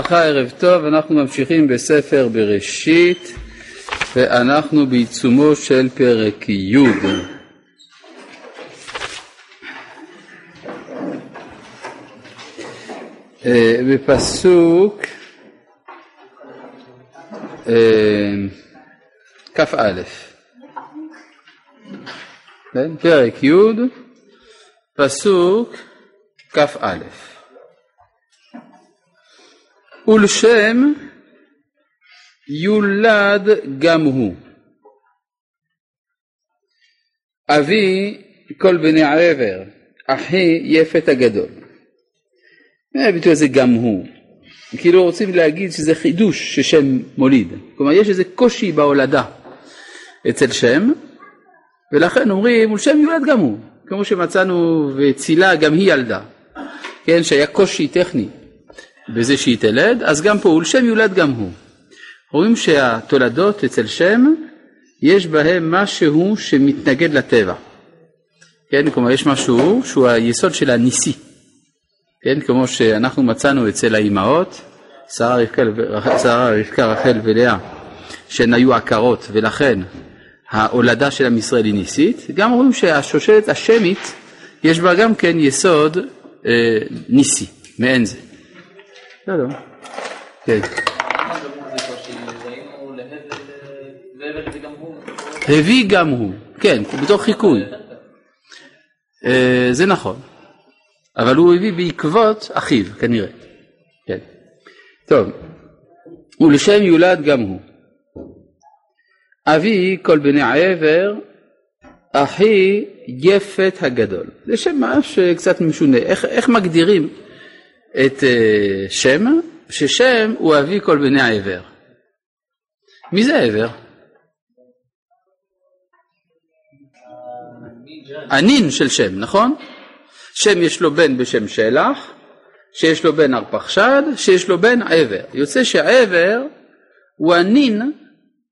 ברכה, ערב טוב, אנחנו ממשיכים בספר בראשית ואנחנו בעיצומו של פרק י'. אה, בפסוק אה, כ"א, כן? פרק י', פסוק כ"א. ולשם יולד גם הוא. אבי כל בני עבר, אחי יפת הגדול. הביטוי הזה גם הוא. כאילו רוצים להגיד שזה חידוש ששם מוליד. כלומר יש איזה קושי בהולדה אצל שם, ולכן אומרים ולשם יולד גם הוא. כמו שמצאנו וצילה גם היא ילדה. כן, שהיה קושי טכני בזה שהיא תלד, אז גם פה ולשם יולד גם הוא. רואים שהתולדות אצל שם יש בהם משהו שמתנגד לטבע. כן, כלומר יש משהו שהוא היסוד של הניסי. כן, כמו שאנחנו מצאנו אצל האימהות, שרה, רבקה, רחל ולאה, שהן היו עקרות ולכן ההולדה של עם ישראל היא ניסית, גם רואים שהשושלת השמית יש בה גם כן יסוד אה, ניסי, מעין זה. לא, לא. כן. הביא גם הוא, כן, בתוך חיקוי. אה, זה נכון. אבל הוא הביא בעקבות אחיו, כנראה. כן. טוב, ולשם יולד גם הוא. אבי כל בני עבר, אחי יפת הגדול. זה שם ממש קצת משונה. איך, איך מגדירים את uh, שם? ששם הוא אבי כל בני העבר. מי זה העבר? הנין של שם, נכון? שם יש לו בן בשם שלח, שיש לו בן ארפחשד, שיש לו בן עבר. יוצא שהעבר הוא הנין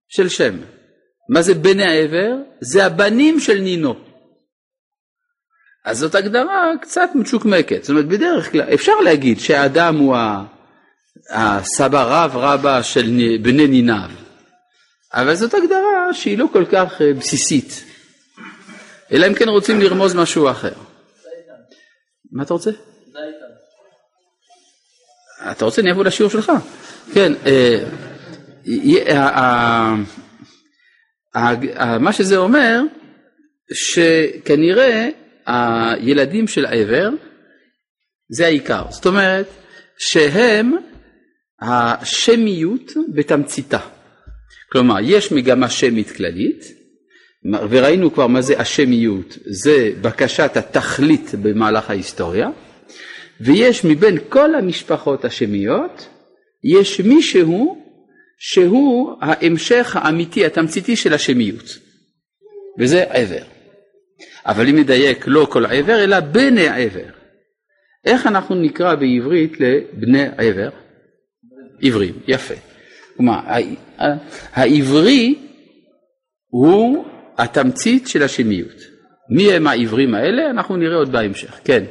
של שם. מה זה בני העבר? זה הבנים של נינו. אז זאת הגדרה קצת מצ'וקמקת. זאת אומרת, בדרך כלל, אפשר להגיד שהאדם הוא הסבא רב רבא של בני ניניו, אבל זאת הגדרה שהיא לא כל כך אה, בסיסית, אלא אם כן רוצים לרמוז משהו אחר. מה אתה רוצה? אתה רוצה, אני אבוא לשיעור שלך. כן, אה, מה שזה אומר, שכנראה הילדים של העבר זה העיקר. זאת אומרת, שהם השמיות בתמציתה. כלומר, יש מגמה שמית כללית, וראינו כבר מה זה השמיות, זה בקשת התכלית במהלך ההיסטוריה, ויש מבין כל המשפחות השמיות, יש מישהו שהוא ההמשך האמיתי, התמציתי של השמיות, וזה עבר. אבל אם נדייק לא כל עבר, אלא בני עבר. איך אנחנו נקרא בעברית לבני עבר? עברים, יפה. כלומר, העברי הוא התמצית של השמיות. מי הם העברים האלה? אנחנו נראה עוד בהמשך. כן.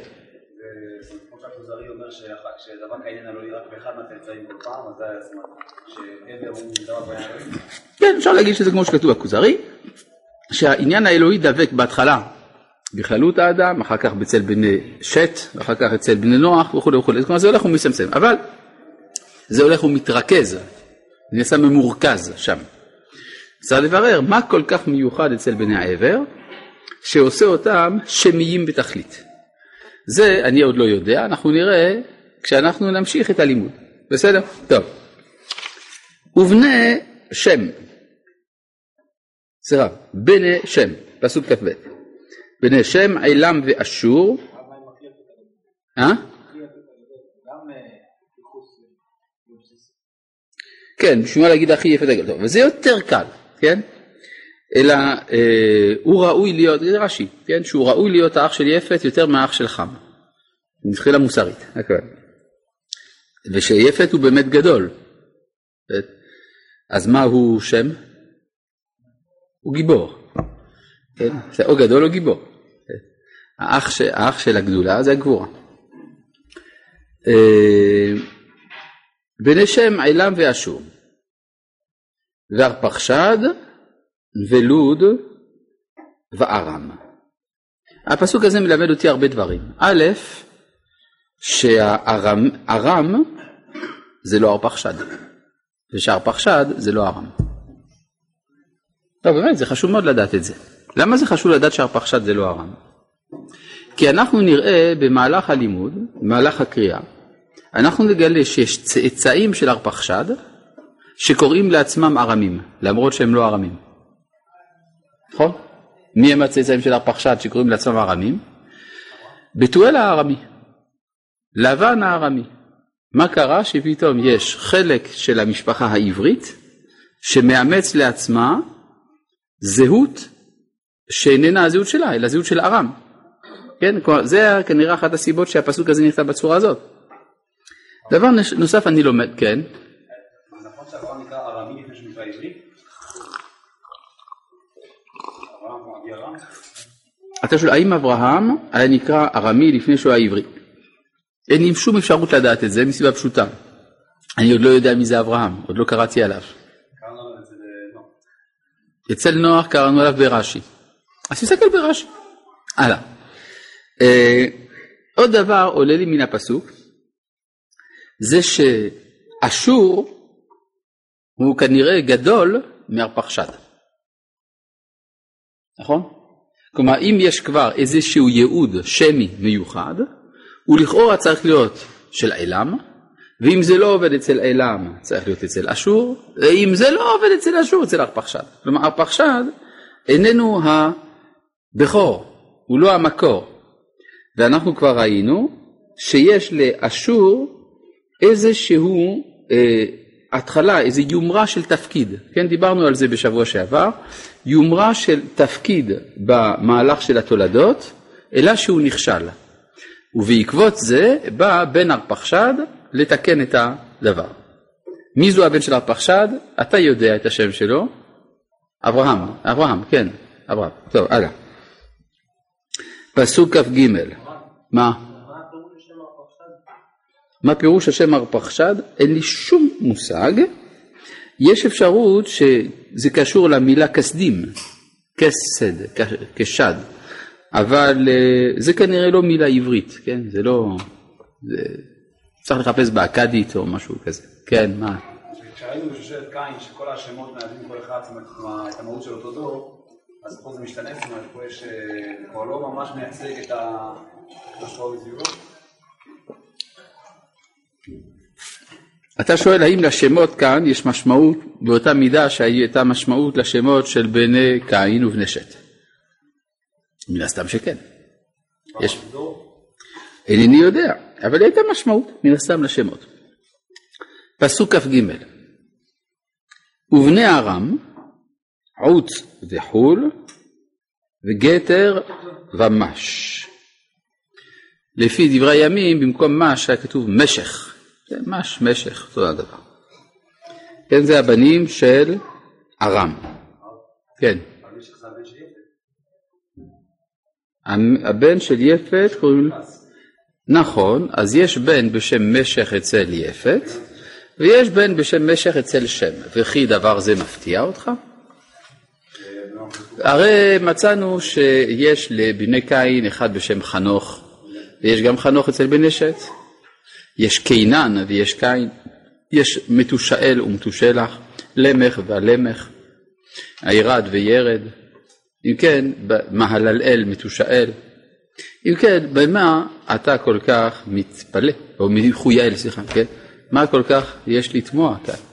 כן, אפשר להגיד שזה כמו שכתוב בכוזרי, שהעניין האלוהי דבק בהתחלה בכללות האדם, אחר כך אצל בני שת, אחר כך אצל בני נוח וכולי וכולי, כלומר זה הולך ומסמסם, אבל זה הולך ומתרכז, נעשה ממורכז שם. צריך לברר מה כל כך מיוחד אצל בני העבר, שעושה אותם שמיים בתכלית. זה אני עוד לא יודע, אנחנו נראה כשאנחנו נמשיך את הלימוד. בסדר? טוב. ובני שם, סליחה, בני שם, פסוק כ"ב. בני שם, עילם ואשור. אה? כן, בשביל מה להגיד הכי יפה הגדול, וזה יותר קל, כן? אלא אה, הוא ראוי להיות, זה רש"י, כן? שהוא ראוי להיות האח של יפת יותר מהאח של חם. מבחינה מוסרית, הכל. ושיפת הוא באמת גדול. אז מה הוא שם? הוא גיבור. כן? זה או גדול או גיבור. האח, ש... האח של הגדולה זה הגבורה. אה, בני שם עילם ואשור, וארפחשד ולוד וארם. הפסוק הזה מלמד אותי הרבה דברים. א', שהארם זה לא ארפחשד, ושארפחשד זה לא ארם. לא, באמת, זה חשוב מאוד לדעת את זה. למה זה חשוב לדעת שהרפחשד זה לא ארם? כי אנחנו נראה במהלך הלימוד, במהלך הקריאה, אנחנו נגלה שיש צאצאים של הרפחשד שקוראים לעצמם ארמים, למרות שהם לא ארמים. נכון? מי הם הצאצאים של הרפחשד שקוראים לעצמם ארמים? בתואל הארמי, לבן הארמי. מה קרה שפתאום יש חלק של המשפחה העברית שמאמץ לעצמה זהות שאיננה הזהות שלה, אלא זהות של ארם. כן, כלומר, זה כנראה אחת הסיבות שהפסוק הזה נכתב בצורה הזאת. דבר נוסף אני לומד, כן. נכון? אתה שואל, האם אברהם היה נקרא ארמי לפני שהוא היה עברי? אין לי שום אפשרות לדעת את זה מסיבה פשוטה. אני עוד לא יודע מי זה אברהם, עוד לא קראתי עליו. אצל נוח קראנו עליו ברש"י. אז תסתכל ברש"י. הלאה. אה, עוד דבר עולה לי מן הפסוק, זה שאשור הוא כנראה גדול מארפחשד. נכון? כלומר, אם יש כבר איזשהו ייעוד שמי מיוחד, הוא לכאורה צריך להיות של עילם, ואם זה לא עובד אצל עילם, צריך להיות אצל אשור, ואם זה לא עובד אצל אשור, אצל ארפחשד. כלומר, ארפחשד איננו הבכור, הוא לא המקור. ואנחנו כבר ראינו שיש לאשור איזשהו אה, התחלה, איזו יומרה של תפקיד, כן, דיברנו על זה בשבוע שעבר, יומרה של תפקיד במהלך של התולדות, אלא שהוא נכשל. ובעקבות זה בא בן ארפחשד לתקן את הדבר. מי זו הבן של ארפחשד? אתה יודע את השם שלו? אברהם, אברהם, כן, אברהם. טוב, הלאה. פסוק כ"ג, מה? מה פירוש השם ארפחשד? אין לי שום מושג. יש אפשרות שזה קשור למילה כסדים, כסד, כשד, אבל אה, זה כנראה לא מילה עברית, כן? זה לא... זה... צריך לחפש באכדית או משהו כזה. כן, מה? כשראינו בשושלת קין שכל השמות מיידים כל אחד את המהות של אותו דור, אז פה זה משתנה, זאת אומרת, פה יש, אה, כבר לא ממש מייצג את מה שקורה בסביבו. אתה שואל האם לשמות כאן יש משמעות באותה מידה שהייתה משמעות לשמות של בני קין ובני שת. מן הסתם שכן. יש... אינני יודע, אבל הייתה משמעות מן הסתם לשמות. פסוק כ"ג ובני ארם עוץ וחול וגתר ומש. לפי דברי הימים במקום מש היה כתוב משך, כן, מש, משך, אותו הדבר. כן, זה הבנים של ארם. כן. הבן של יפת קוראים לו... נכון, אז יש בן בשם משך אצל יפת, ויש בן בשם משך אצל שם. וכי דבר זה מפתיע אותך? הרי מצאנו שיש לבני קין אחד בשם חנוך, ויש גם חנוך אצל בני שת. יש קינן ויש קין, יש מתושאל ומתושלח, למך והלמך, הירד וירד. אם כן, מהללאל מתושאל. אם כן, במה אתה כל כך מתפלא, או מחוייל, סליחה, כן? מה כל כך יש לתמוה כאן?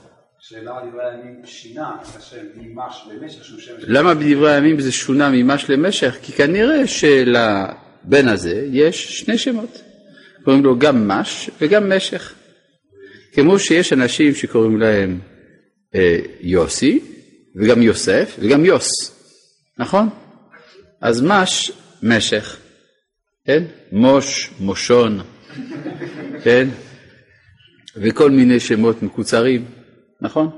למה בדברי הימים זה שונה ממש למשך? כי כנראה שלבן הזה יש שני שמות. קוראים לו גם מש וגם משך. כמו שיש אנשים שקוראים להם אה, יוסי וגם יוסף וגם יוס, נכון? אז מש, משך, כן? מוש, מושון, כן? וכל מיני שמות מקוצרים. נכון?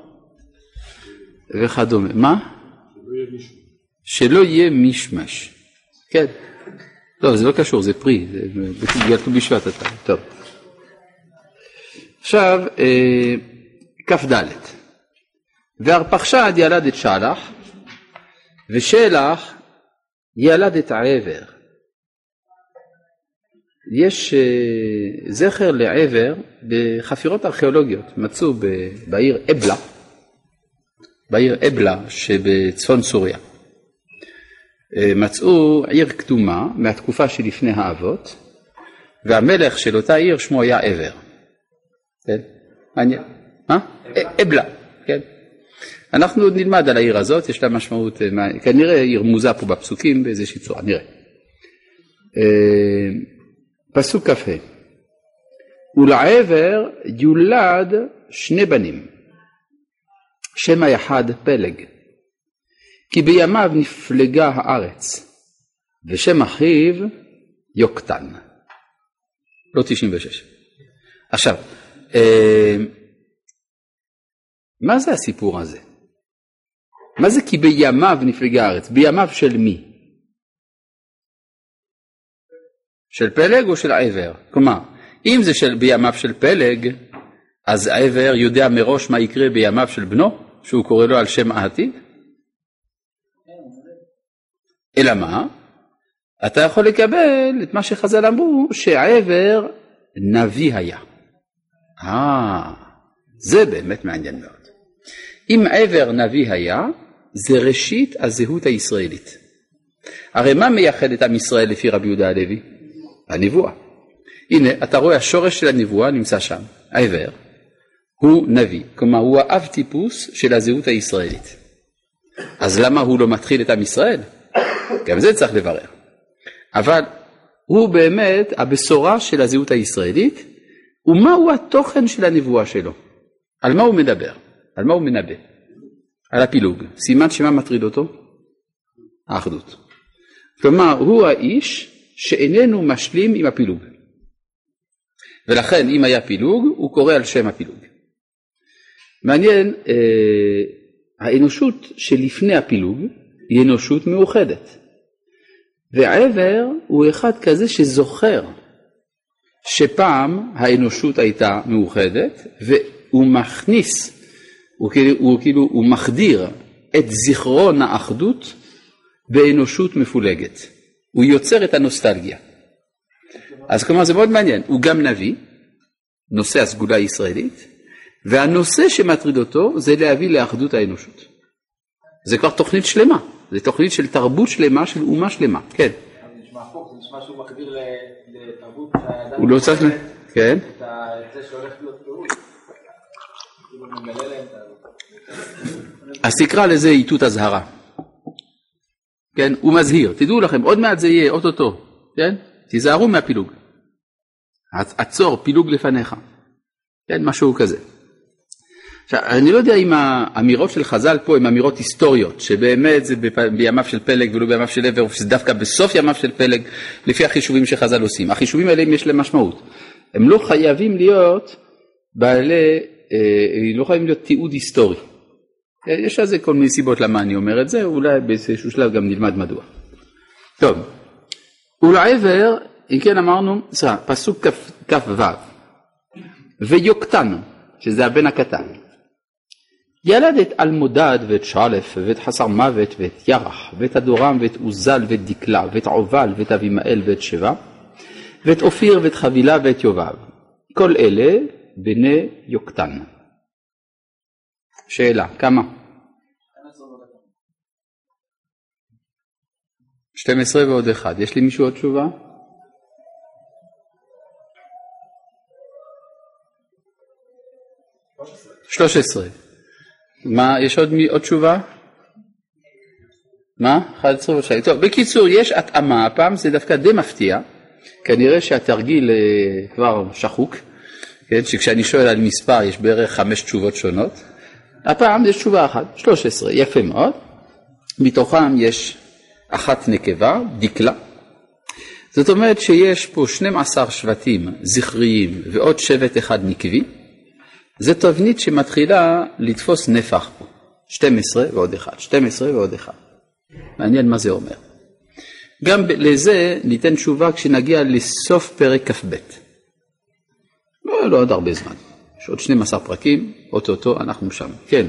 וכדומה. מה? שלא יהיה מישמש. כן. לא, זה לא קשור, זה פרי, זה בגלל ט"ו בשבט אתה. טוב. עכשיו, אה, כ"ד, וארפחשד ילד את שלח, ושלח ילד את עבר. יש אה, זכר לעבר בחפירות ארכיאולוגיות, מצאו בעיר אבלה, בעיר אבלה שבצפון סוריה. אה, מצאו עיר קדומה מהתקופה שלפני האבות, והמלך של אותה עיר שמו היה עבר. כן? מעניין. מה? אבלה, כן. אנחנו עוד נלמד על העיר הזאת, יש לה משמעות, אה, כנראה היא רמוזה פה בפסוקים באיזושהי צורה, נראה. פסוק כ"ה ולעבר יולד שני בנים, שם היחד פלג, כי בימיו נפלגה הארץ, ושם אחיו יוקטן. לא 96. עכשיו, אה, מה זה הסיפור הזה? מה זה כי בימיו נפלגה הארץ? בימיו של מי? של פלג או של עבר? כלומר, אם זה של, בימיו של פלג, אז עבר יודע מראש מה יקרה בימיו של בנו, שהוא קורא לו על שם העתיד? אלא מה? אתה יכול לקבל את מה שחז"ל אמרו, שעבר נביא היה. אה, זה באמת מעניין מאוד. אם עבר נביא היה, זה ראשית הזהות הישראלית. הרי מה מייחד את עם ישראל לפי רבי יהודה הלוי? הנבואה. הנה, אתה רואה השורש של הנבואה נמצא שם, העבר. הוא נביא, כלומר הוא האב טיפוס של הזהות הישראלית. אז למה הוא לא מתחיל את עם ישראל? גם זה צריך לברר. אבל הוא באמת הבשורה של הזהות הישראלית, ומהו התוכן של הנבואה שלו? על מה הוא מדבר? על מה הוא מנבא? על הפילוג. סימן שמה מטריד אותו? האחדות. כלומר, הוא האיש שאיננו משלים עם הפילוג. ולכן אם היה פילוג, הוא קורא על שם הפילוג. מעניין, אה, האנושות שלפני הפילוג היא אנושות מאוחדת. ועבר הוא אחד כזה שזוכר שפעם האנושות הייתה מאוחדת והוא מכניס, הוא כאילו, הוא, כאילו, הוא מחדיר את זיכרון האחדות באנושות מפולגת. הוא יוצר את הנוסטלגיה. אז כלומר זה מאוד מעניין, הוא גם נביא, נושא הסגולה הישראלית, והנושא שמטריד אותו זה להביא לאחדות האנושות. זה כבר תוכנית שלמה, זה תוכנית של תרבות שלמה, של אומה שלמה, כן. זה נשמע הפוך, זה נשמע שהוא מקביר לתרבות הוא לא צריך, כן. את זה שהולך להיות פירוט. כאילו. אז תקרא לזה איתות אזהרה. כן, הוא מזהיר, תדעו לכם, עוד מעט זה יהיה, אוטוטו, כן? תיזהרו מהפילוג. עצור, פילוג לפניך. כן, משהו כזה. עכשיו, אני לא יודע אם האמירות של חז"ל פה הן אמירות היסטוריות, שבאמת זה בימיו של פלג ולא בימיו של עבר, שזה דווקא בסוף ימיו של פלג, לפי החישובים שחז"ל עושים. החישובים האלה יש להם משמעות. הם לא חייבים להיות בעלי, אה, לא חייבים להיות תיעוד היסטורי. יש לזה כל מיני סיבות למה אני אומר את זה, אולי באיזשהו שלב גם נלמד מדוע. טוב, ולעבר, אם כן אמרנו, סליחה, פסוק כ"ו, ויוקטן, שזה הבן הקטן. ילד את אלמודד ואת שלף ואת חסר מוות ואת ירח ואת אדורם ואת עוזל ואת דקלה ואת עובל ואת אבימאל ואת שבע ואת אופיר ואת חבילה ואת יובב. כל אלה בני יוקטן. שאלה, כמה? 12 ועוד אחד. יש לי מישהו עוד תשובה? שלוש עשרה. מה, יש עוד, עוד תשובה? מה? 11 ושתיים. טוב, בקיצור, יש התאמה, הפעם זה דווקא די מפתיע, כנראה שהתרגיל אה, כבר שחוק, כן, שכשאני שואל על מספר יש בערך חמש תשובות שונות, הפעם יש תשובה אחת, 13, יפה מאוד, מתוכם יש אחת נקבה, דקלה, זאת אומרת שיש פה 12 שבטים זכריים ועוד שבט אחד נקבי, זה תבנית שמתחילה לתפוס נפח פה, 12 ועוד אחד, 12 ועוד אחד. מעניין מה זה אומר. גם לזה ניתן תשובה כשנגיע לסוף פרק כ"ב. לא, לא עוד הרבה זמן, יש עוד 12 פרקים, אוטוטו אנחנו שם. כן.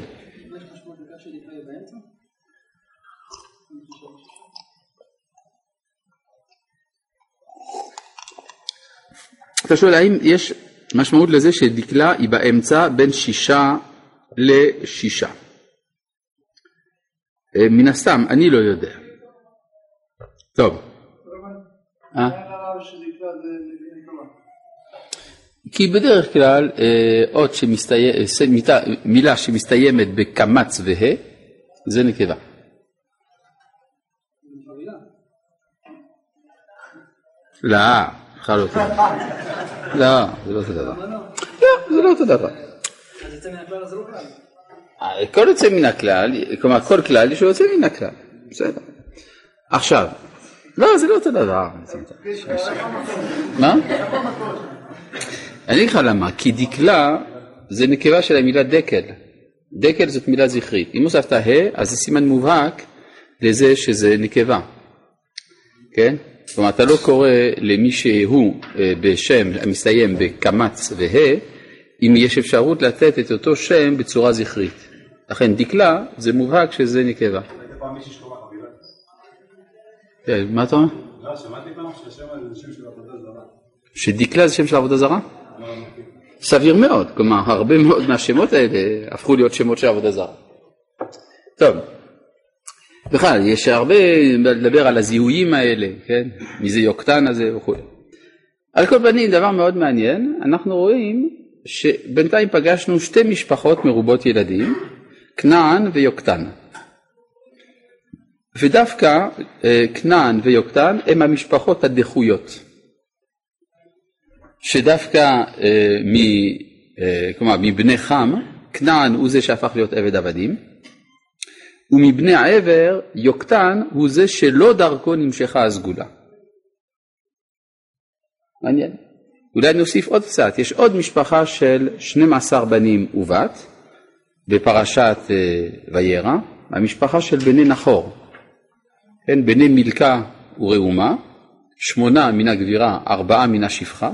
אתה שואל האם יש משמעות לזה שדקלה היא באמצע בין שישה לשישה. אה, מן הסתם, אני לא יודע. טוב. אה? כי בדרך כלל אה, אות שמסתיים, מילה שמסתיימת בקמץ וה' זה נקבה. לא, בכלל לא אותו דבר. לא, זה לא אותו דבר. לא, זה לא אותו דבר. כל יוצא מן הכלל, כלומר כל כלל יש יוצא מן הכלל, בסדר. עכשיו, לא, זה לא אותו דבר. מה? אני אגיד לך למה, כי דקלה זה נקבה של המילה דקל. דקל זאת מילה זכרית. אם הוספת ה' אז זה סימן מובהק לזה שזה נקבה. כן? כלומר אתה לא קורא למי שהוא אה, בשם המסתיים בקמץ וה' אם יש אפשרות לתת את אותו שם בצורה זכרית. לכן דקלה זה מובהק שזה נקבה. כן, מה אתה אומר? לא, שמעתי פעם שהשם הזה זה שם של עבודה זרה. שדקלה זה שם של עבודה זרה? סביר מאוד, כלומר הרבה מאוד מהשמות האלה הפכו להיות שמות של עבודה זרה. טוב, בכלל יש הרבה לדבר על הזיהויים האלה, כן? מי זה יוקטן הזה וכו'. על כל פנים דבר מאוד מעניין, אנחנו רואים שבינתיים פגשנו שתי משפחות מרובות ילדים, כנען ויוקטן. ודווקא אה, כנען ויוקטן הם המשפחות הדחויות. שדווקא אה, מ, אה, כלומר, מבני חם, כנען הוא זה שהפך להיות עבד עבדים, ומבני העבר, יוקטן הוא זה שלא דרכו נמשכה הסגולה. מעניין. אולי נוסיף עוד קצת, יש עוד משפחה של 12 בנים ובת בפרשת אה, וירא, המשפחה של בני נחור, כן, בני מילכה וראומה, שמונה מן הגבירה, ארבעה מן השפחה,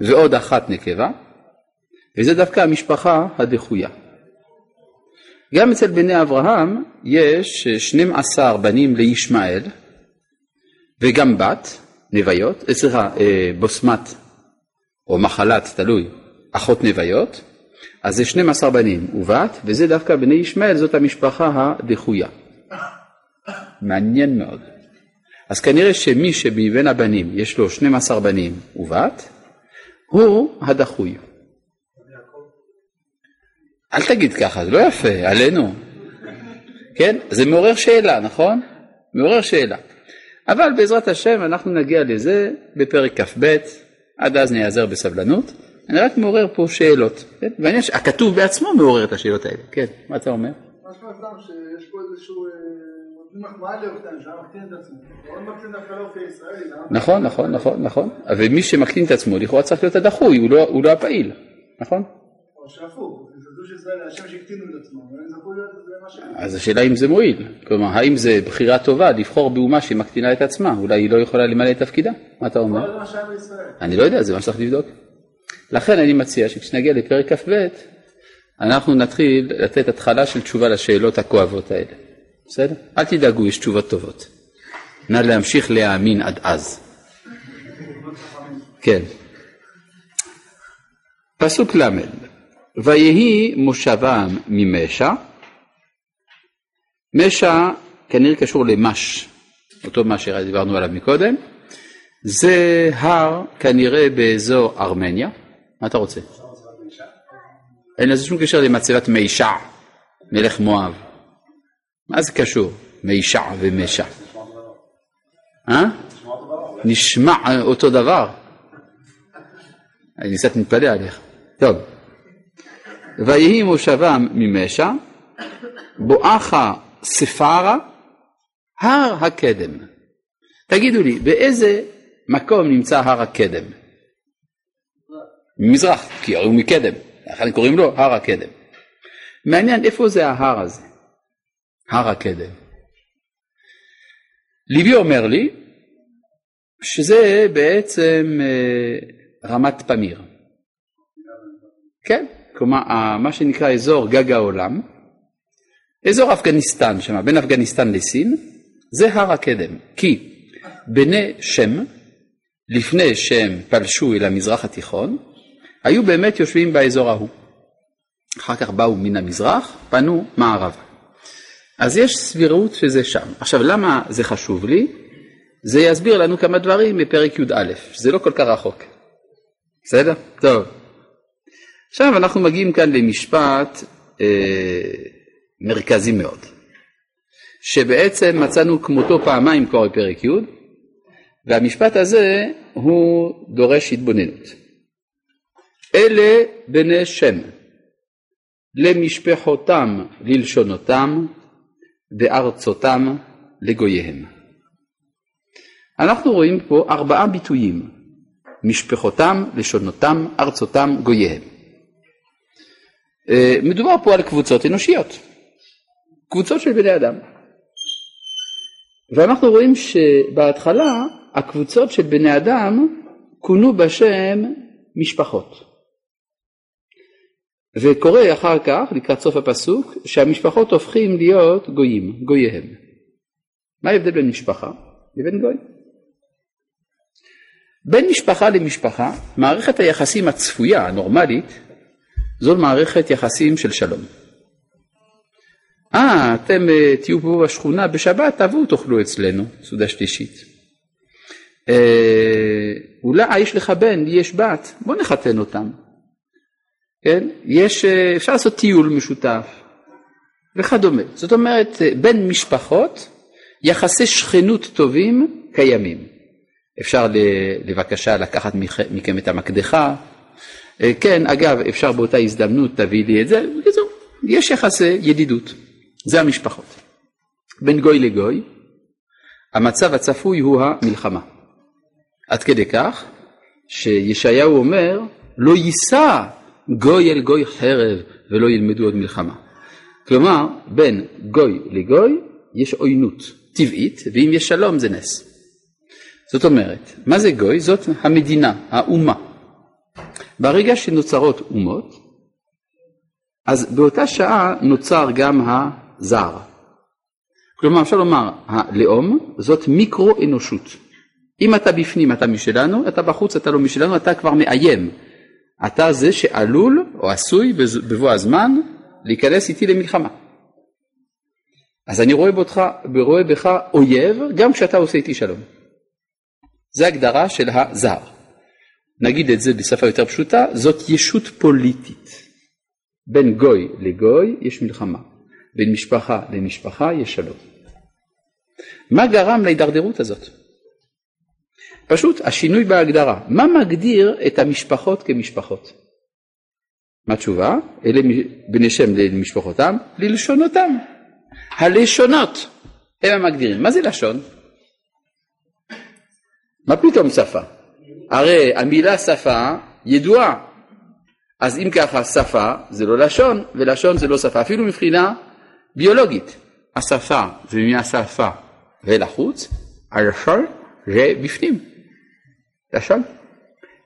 ועוד אחת נקבה, וזה דווקא המשפחה הדחויה. גם אצל בני אברהם יש 12 בנים לישמעאל וגם בת, נוויות, אה, סליחה, אה, בוסמת או מחלת, תלוי, אחות נוויות, אז זה 12 בנים ובת, וזה דווקא בני ישמעאל, זאת המשפחה הדחויה. מעניין מאוד. אז כנראה שמי שמבין הבנים יש לו 12 בנים ובת, הוא הדחוי. אל תגיד ככה, זה לא יפה, עלינו. כן? זה מעורר שאלה, נכון? מעורר שאלה. אבל בעזרת השם אנחנו נגיע לזה בפרק כ"ב, עד אז נעזר בסבלנות. אני רק מעורר פה שאלות, כן? והעניין שהכתוב בעצמו מעורר את השאלות האלה, כן, מה אתה אומר? משמע סתם שיש פה איזשהו, אה, הישראלי. נכון, נכון, נכון, נכון. ומי שמקטין את עצמו לכאורה צריך להיות הדחוי, הוא לא, הוא לא הפעיל, נכון? או שהפוך, זכו שישראל, השם שהקטינו את עצמם, והם זכו להיות זה מה ש... אז השאלה אם זה מועיל, כלומר האם זה בחירה טובה לבחור באומה שמקטינה את עצמה, אולי היא לא יכולה למלא את תפקידה, מה אתה אומר? אני לא יודע, זה מה שצריך לבדוק. לכן אני מציע שכשנגיע לפרק כ"ב, אנחנו נתחיל לתת התחלה של תשובה לשאלות הכואבות האלה. בסדר? אל תדאגו, יש תשובות טובות. נא להמשיך להאמין עד אז. כן. פסוק ל' ויהי מושבם ממשע, משע כנראה קשור למש, אותו מש שדיברנו עליו מקודם, זה הר כנראה באזור ארמניה, מה אתה רוצה? אין לזה שום קשר למצבת מישע, מלך מואב. מה זה קשור? מישע ומשע. אה? נשמע אותו דבר. אני קצת מתפלא עליך. טוב. ויהי מושבם ממשע, בואכה ספרה, הר הקדם. תגידו לי, באיזה מקום נמצא הר הקדם? ממזרח, כי הרי הוא מקדם, לכן קוראים לו הר הקדם. מעניין איפה זה ההר הזה, הר הקדם. ליבי אומר לי שזה בעצם אה, רמת פמיר. כן, כלומר מה שנקרא אזור גג העולם, אזור אפגניסטן שם, בין אפגניסטן לסין, זה הר הקדם, כי בני שם, לפני שהם פלשו אל המזרח התיכון, היו באמת יושבים באזור ההוא. אחר כך באו מן המזרח, פנו מערבה. אז יש סבירות שזה שם. עכשיו למה זה חשוב לי? זה יסביר לנו כמה דברים מפרק י"א, שזה לא כל כך רחוק. בסדר? טוב. עכשיו אנחנו מגיעים כאן למשפט אה, מרכזי מאוד, שבעצם מצאנו כמותו פעמיים כבר בפרק י', והמשפט הזה הוא דורש התבוננות. אלה בני שם, למשפחותם ללשונותם, וארצותם לגוייהם. אנחנו רואים פה ארבעה ביטויים, משפחותם, לשונותם, ארצותם, גוייהם. אה, מדובר פה על קבוצות אנושיות, קבוצות של בני אדם. ואנחנו רואים שבהתחלה הקבוצות של בני אדם כונו בשם משפחות. וקורה אחר כך, לקראת סוף הפסוק, שהמשפחות הופכים להיות גויים, גוייהם. מה ההבדל בין משפחה לבין גוי? בין משפחה למשפחה, מערכת היחסים הצפויה, הנורמלית, זו מערכת יחסים של שלום. אה, אתם אה, תהיו פה בשכונה בשבת, תבואו תאכלו אצלנו, סעודה שלישית. אה, אולי יש לך בן, לי יש בת, בוא נחתן אותם. כן? יש, אה, אפשר לעשות טיול משותף וכדומה. זאת אומרת, אה, בין משפחות, יחסי שכנות טובים קיימים. אפשר לבקשה לקחת מכם את המקדחה. אה, כן, אגב, אפשר באותה הזדמנות תביא לי את זה. בקיצור, יש יחסי ידידות. זה המשפחות. בין גוי לגוי, המצב הצפוי הוא המלחמה. עד כדי כך שישעיהו אומר, לא יישא גוי אל גוי חרב ולא ילמדו עוד מלחמה. כלומר, בין גוי לגוי יש עוינות טבעית, ואם יש שלום זה נס. זאת אומרת, מה זה גוי? זאת המדינה, האומה. ברגע שנוצרות אומות, אז באותה שעה נוצר גם הזר. כלומר, אפשר לומר, הלאום זאת מיקרו-אנושות. אם אתה בפנים אתה משלנו, אתה בחוץ אתה לא משלנו, אתה כבר מאיים. אתה זה שעלול או עשוי בבוא הזמן להיכנס איתי למלחמה. אז אני רואה, בותך, רואה בך אויב גם כשאתה עושה איתי שלום. זה הגדרה של הזר. נגיד את זה בשפה יותר פשוטה, זאת ישות פוליטית. בין גוי לגוי יש מלחמה, בין משפחה למשפחה יש שלום. מה גרם להידרדרות הזאת? פשוט השינוי בהגדרה. מה מגדיר את המשפחות כמשפחות? מה התשובה? אלה בני שם למשפחותם, ללשונותם. הלשונות הם המגדירים. מה זה לשון? מה פתאום שפה? הרי המילה שפה ידועה. אז אם ככה שפה זה לא לשון, ולשון זה לא שפה, אפילו מבחינה ביולוגית. השפה זה מהשפה ולחוץ, הלשון זה בפנים. לשון.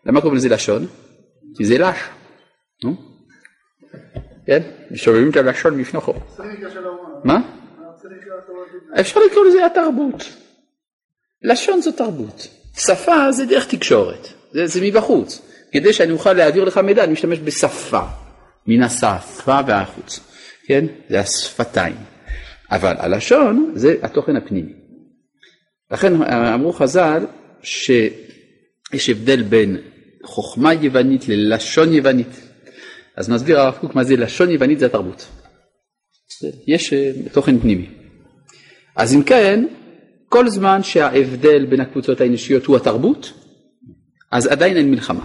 למה קוראים לזה לשון? כי זה לש. נו? כן? מסובבים את הלשון בפנוכו. מה? אפשר לקרוא לזה התרבות. לשון זו תרבות. שפה זה דרך תקשורת. זה, זה מבחוץ. כדי שאני אוכל להעביר לך מידע אני משתמש בשפה. מן השפה והחוץ. כן? זה השפתיים. אבל הלשון זה התוכן הפנימי. לכן אמרו חז"ל ש... יש הבדל בין חוכמה יוונית ללשון יוונית. אז מסביר הרב קוק מה זה לשון יוונית זה התרבות. יש אה, תוכן פנימי. אז אם כן, כל זמן שההבדל בין הקבוצות האנושיות הוא התרבות, אז עדיין אין מלחמה.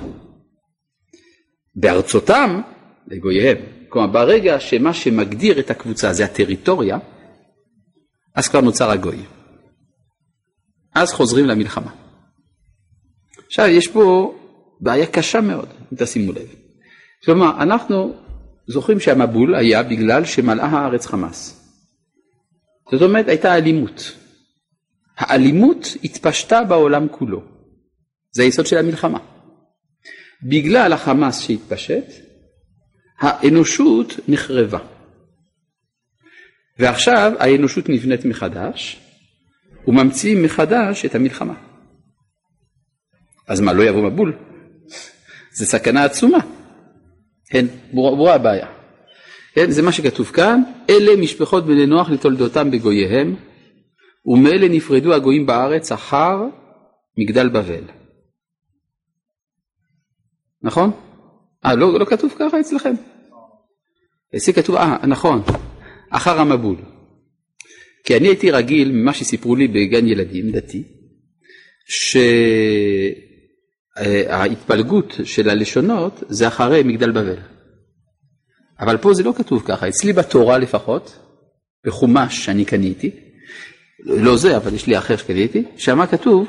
בארצותם, לגוייהם, כלומר ברגע שמה שמגדיר את הקבוצה זה הטריטוריה, אז כבר נוצר הגוי. אז חוזרים למלחמה. עכשיו יש פה בעיה קשה מאוד, אם תשימו לב. כלומר, אנחנו זוכרים שהמבול היה בגלל שמלאה הארץ חמאס. זאת אומרת, הייתה אלימות. האלימות התפשטה בעולם כולו. זה היסוד של המלחמה. בגלל החמאס שהתפשט, האנושות נחרבה. ועכשיו האנושות נבנית מחדש, וממציאים מחדש את המלחמה. אז מה, לא יבוא מבול? זה סכנה עצומה. כן, ברורה, ברורה הבעיה. כן, זה מה שכתוב כאן, אלה משפחות בני נוח לתולדותם בגוייהם, ומאלה נפרדו הגויים בארץ אחר מגדל בבל. נכון? אה, לא, לא כתוב ככה אצלכם? אצלי כתוב, אה, נכון, אחר המבול. כי אני הייתי רגיל, ממה שסיפרו לי בגן ילדים דתי, שההתפלגות של הלשונות זה אחרי מגדל בבל. אבל פה זה לא כתוב ככה, אצלי בתורה לפחות, בחומש שאני קניתי, לא זה, אבל יש לי אחר שקניתי, שם כתוב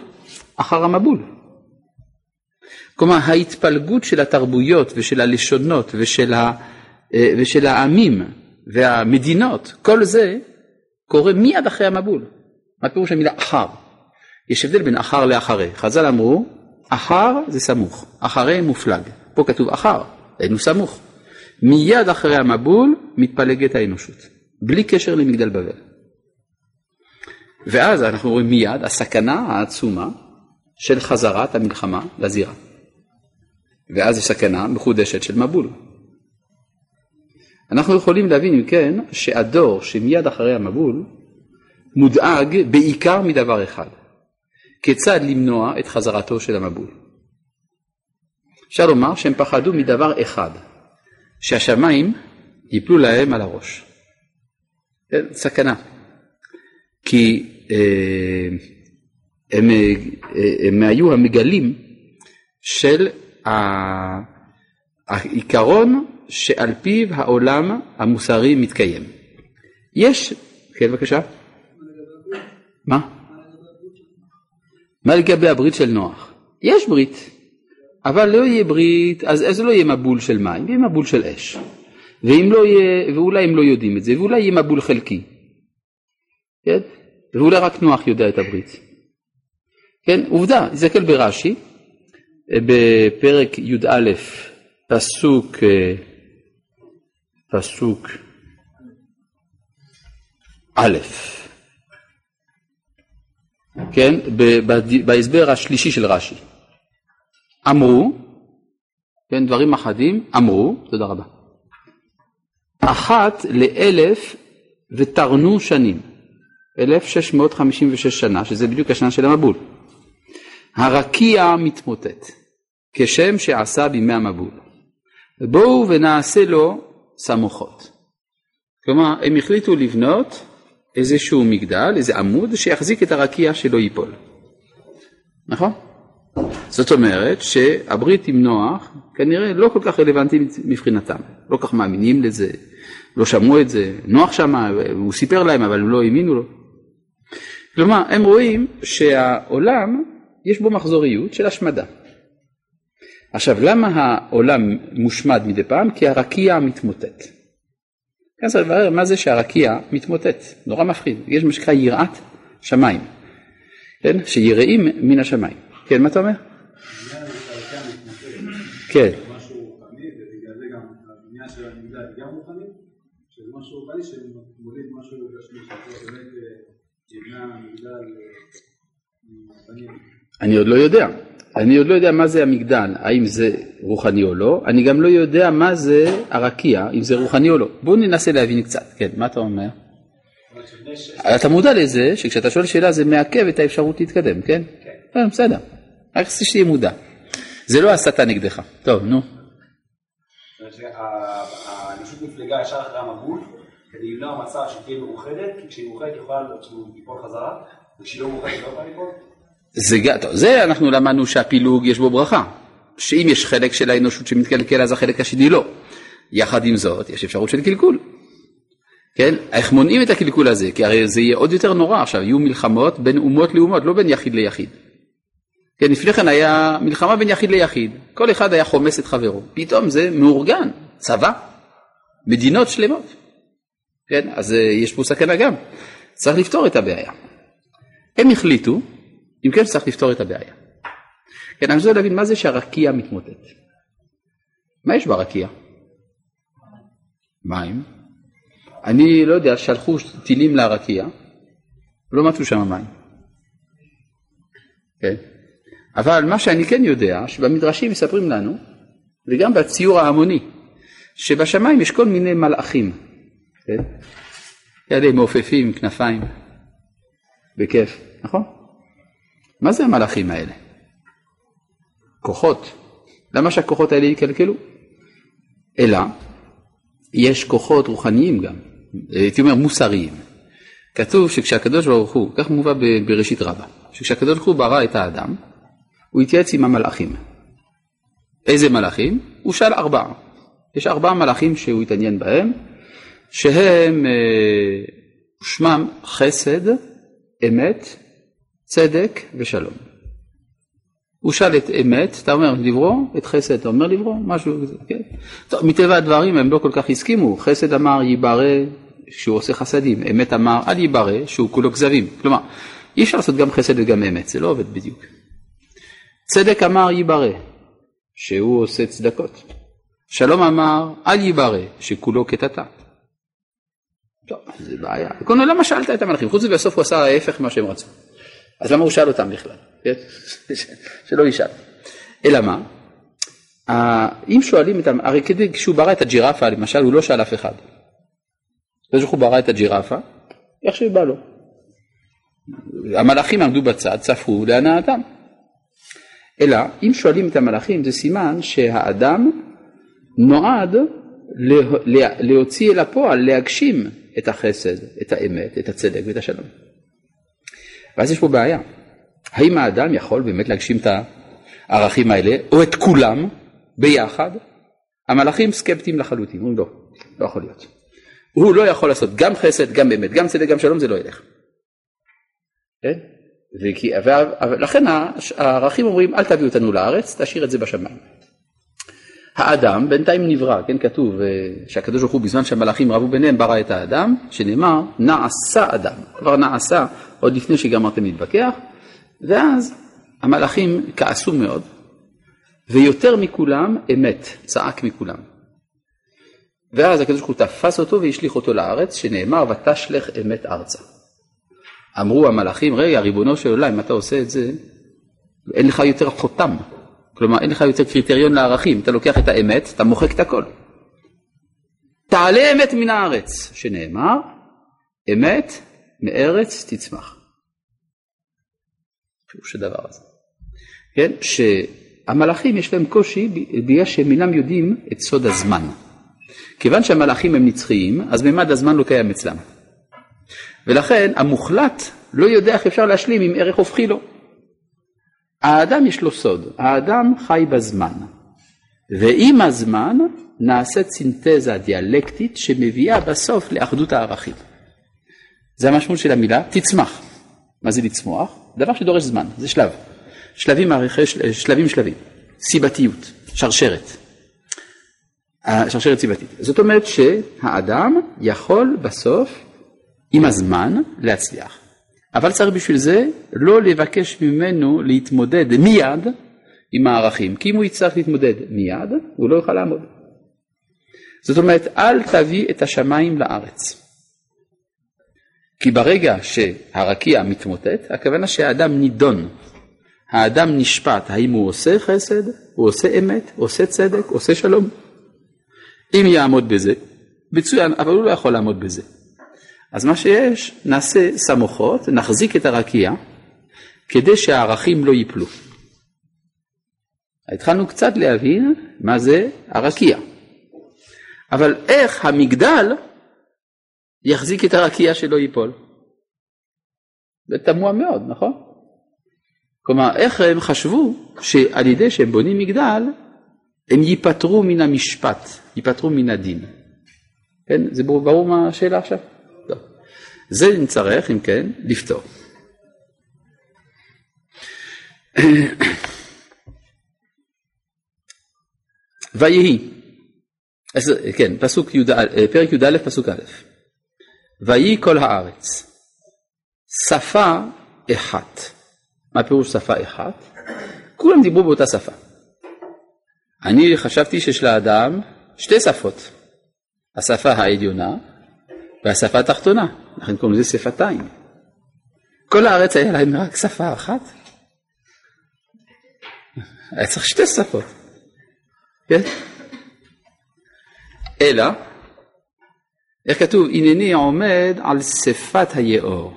אחר המבול. כלומר, ההתפלגות של התרבויות ושל הלשונות ושל, ה, אה, ושל העמים והמדינות, כל זה קורה מיד אחרי המבול. מה פירוש המילה אחר? יש הבדל בין אחר לאחרי. חז"ל אמרו, אחר זה סמוך, אחרי מופלג. פה כתוב אחר, היינו סמוך. מיד אחרי המבול מתפלגת האנושות, בלי קשר למגדל בבל. ואז אנחנו רואים מיד הסכנה העצומה של חזרת המלחמה לזירה. ואז יש סכנה מחודשת של מבול. אנחנו יכולים להבין אם כן שהדור שמיד אחרי המבול מודאג בעיקר מדבר אחד, כיצד למנוע את חזרתו של המבול. אפשר לומר שהם פחדו מדבר אחד, שהשמיים ייפלו להם על הראש. כן, סכנה. כי הם, אה, הם היו המגלים של העיקרון שעל פיו העולם המוסרי מתקיים. יש, כן בבקשה. מה? מה לגבי הברית של נוח? יש ברית, אבל לא יהיה ברית, אז, אז לא יהיה מבול של מים, יהיה מבול של אש. ואם לא יהיה, ואולי הם לא יודעים את זה, ואולי יהיה מבול חלקי. כן? ואולי רק נוח יודע את הברית. כן, עובדה, תסתכל ברש"י, בפרק י"א, פסוק, פסוק א', כן, בהסבר השלישי של רש"י. אמרו, כן, דברים אחדים, אמרו, תודה רבה, אחת לאלף ותרנו שנים, 1656 שנה, שזה בדיוק השנה של המבול. הרקיע מתמוטט, כשם שעשה בימי המבול. בואו ונעשה לו סמוכות. כלומר, הם החליטו לבנות איזשהו מגדל, איזה עמוד, שיחזיק את הרקיע שלא ייפול. נכון? זאת אומרת שהברית עם נוח כנראה לא כל כך רלוונטית מבחינתם, לא כל כך מאמינים לזה, לא שמעו את זה, נוח שמע, הוא סיפר להם אבל הם לא האמינו לו. כלומר, הם רואים שהעולם יש בו מחזוריות של השמדה. עכשיו, למה העולם מושמד מדי פעם? כי הרקיע מתמוטט. כאן צריך לברר מה זה שהרקיע מתמוטט, נורא מפחיד, יש מה שנקרא יראת שמיים, כן? שיראים מן השמיים. כן, מה אתה אומר? כן. אני עוד לא יודע. אני עוד לא יודע מה זה המגדל, האם זה רוחני או לא, אני גם לא יודע מה זה הרקיע, אם זה רוחני או לא. בואו ננסה להבין קצת, כן, מה אתה אומר? אתה מודע לזה שכשאתה שואל שאלה זה מעכב את האפשרות להתקדם, כן? כן. בסדר, רק רציתי שתהיה מודע. זה לא הסתה נגדך. טוב, נו. האנושות מפלגה ישר אחרי המבול, כדי למנוע מצב שתהיה מאוחדת, כי כשהיא מאוחדת יכולה ליפול חזרה, וכשהיא לא מאוחדת היא לא יכולה ליפול. זה, טוב, זה אנחנו למדנו שהפילוג יש בו ברכה, שאם יש חלק של האנושות שמתקלקל אז החלק השני לא. יחד עם זאת יש אפשרות של קלקול. כן? איך מונעים את הקלקול הזה? כי הרי זה יהיה עוד יותר נורא עכשיו, יהיו מלחמות בין אומות לאומות, לא בין יחיד ליחיד. כן, לפני כן היה מלחמה בין יחיד ליחיד, כל אחד היה חומס את חברו, פתאום זה מאורגן, צבא, מדינות שלמות. כן, אז אה, יש פה סכנה גם, צריך לפתור את הבעיה. הם החליטו אם כן צריך לפתור את הבעיה. כן, אני רוצה להבין מה זה שהרקיע מתמוטט. מה יש ברקיע? מים. אני לא יודע, שלחו טילים לרקיע, לא מצאו שם מים. כן? אבל מה שאני כן יודע, שבמדרשים מספרים לנו, וגם בציור ההמוני, שבשמיים יש כל מיני מלאכים, כן? כאלה מעופפים, כנפיים, בכיף, נכון? מה זה המלאכים האלה? כוחות. למה שהכוחות האלה יקלקלו? אלא, יש כוחות רוחניים גם, הייתי אומר מוסריים. כתוב שכשהקדוש ברוך הוא, כך מובא בראשית רבה, שכשהקדוש ברוך הוא ברא את האדם, הוא התייעץ עם המלאכים. איזה מלאכים? הוא שאל ארבעה. יש ארבעה מלאכים שהוא התעניין בהם, שהם אה, שמם חסד, אמת, צדק ושלום. הוא שאל את אמת, אתה אומר לברוא, את חסד אתה אומר לברוא, משהו כזה, כן? טוב, מטבע הדברים הם לא כל כך הסכימו, חסד אמר ייברא שהוא עושה חסדים, אמת אמר אל ייברא שהוא כולו כזבים, כלומר אי אפשר לעשות גם חסד וגם אמת, זה לא עובד בדיוק. צדק אמר ייברא, שהוא עושה צדקות. שלום אמר אל ייברא, שכולו קטטה. טוב, זה בעיה. קודם למה שאלת את המלאכים? חוץ מזה בסוף הוא עשה ההפך ממה שהם רצו. אז למה הוא שאל אותם בכלל? כן? שלא ישאל. אלא מה? אם שואלים את, הרי כדי, כשהוא ברא את הג'ירפה למשל, הוא לא שאל אף אחד. אז הוא ברא את הג'ירפה, איך שבא לו. המלאכים עמדו בצד, צפו להנאתם. אלא אם שואלים את המלאכים זה סימן שהאדם נועד להוציא אל הפועל, להגשים את החסד, את האמת, את הצדק ואת השלום. ואז יש פה בעיה. האם האדם יכול באמת להגשים את הערכים האלה, או את כולם ביחד? המלאכים סקפטיים לחלוטין, אומרים לא, לא יכול להיות. הוא לא יכול לעשות גם חסד, גם אמת, גם צדק, גם שלום, זה לא ילך. כן? וכי, ולכן הערכים אומרים אל תביאו אותנו לארץ, תשאיר את זה בשמיים. האדם בינתיים נברא, כן כתוב אה, שהקדוש ברוך הוא בזמן שהמלאכים רבו ביניהם ברא את האדם, שנאמר נעשה אדם, כבר נעשה עוד לפני שגמרתם להתווכח, ואז המלאכים כעסו מאוד, ויותר מכולם אמת, צעק מכולם. ואז הקדוש ברוך הוא תפס אותו והשליך אותו לארץ, שנאמר ותשלך אמת ארצה. אמרו המלאכים, רגע, ריבונו של עולם, אם אתה עושה את זה, אין לך יותר חותם. כלומר, אין לך יותר קריטריון לערכים. אתה לוקח את האמת, אתה מוחק את הכל. תעלה אמת מן הארץ, שנאמר, אמת מארץ תצמח. פירוש הדבר הזה. כן, שהמלאכים יש להם קושי בגלל שהם אינם יודעים את סוד הזמן. כיוון שהמלאכים הם נצחיים, אז ממד הזמן לא קיים אצלם. ולכן המוחלט לא יודע איך אפשר להשלים עם ערך הופכי לו. האדם יש לו סוד, האדם חי בזמן, ועם הזמן נעשית סינתזה דיאלקטית שמביאה בסוף לאחדות הערכים. זה המשמעות של המילה תצמח. מה זה לצמוח? דבר שדורש זמן, זה שלב. שלבים שלבים שלבים. סיבתיות, שרשרת. שרשרת סיבתית. זאת אומרת שהאדם יכול בסוף עם הזמן להצליח. אבל צריך בשביל זה לא לבקש ממנו להתמודד מיד עם הערכים, כי אם הוא יצטרך להתמודד מיד, הוא לא יוכל לעמוד. זאת אומרת, אל תביא את השמיים לארץ. כי ברגע שהרקיע מתמוטט, הכוונה שהאדם נידון, האדם נשפט, האם הוא עושה חסד, הוא עושה אמת, עושה צדק, עושה שלום. אם יעמוד בזה, מצוין, אבל הוא לא יכול לעמוד בזה. אז מה שיש, נעשה סמוכות, נחזיק את הרקיע, כדי שהערכים לא ייפלו. התחלנו קצת להבין מה זה הרקיע. אבל איך המגדל יחזיק את הרקיע שלא ייפול? זה תמוה מאוד, נכון? כלומר, איך הם חשבו שעל ידי שהם בונים מגדל, הם ייפטרו מן המשפט, ייפטרו מן הדין. כן? זה ברור, מה השאלה עכשיו? זה נצטרך, אם כן, לפתור. ויהי, אז, כן, פסוק י', פרק י"א, פסוק א', ויהי כל הארץ, שפה אחת. מה פירוש שפה אחת? כולם דיברו באותה שפה. אני חשבתי שיש לאדם שתי שפות. השפה העליונה והשפה התחתונה, לכן קוראים לזה שפתיים. כל הארץ היה להם רק שפה אחת? היה צריך שתי שפות, כן? אלא, איך כתוב, הנני עומד על שפת היאור.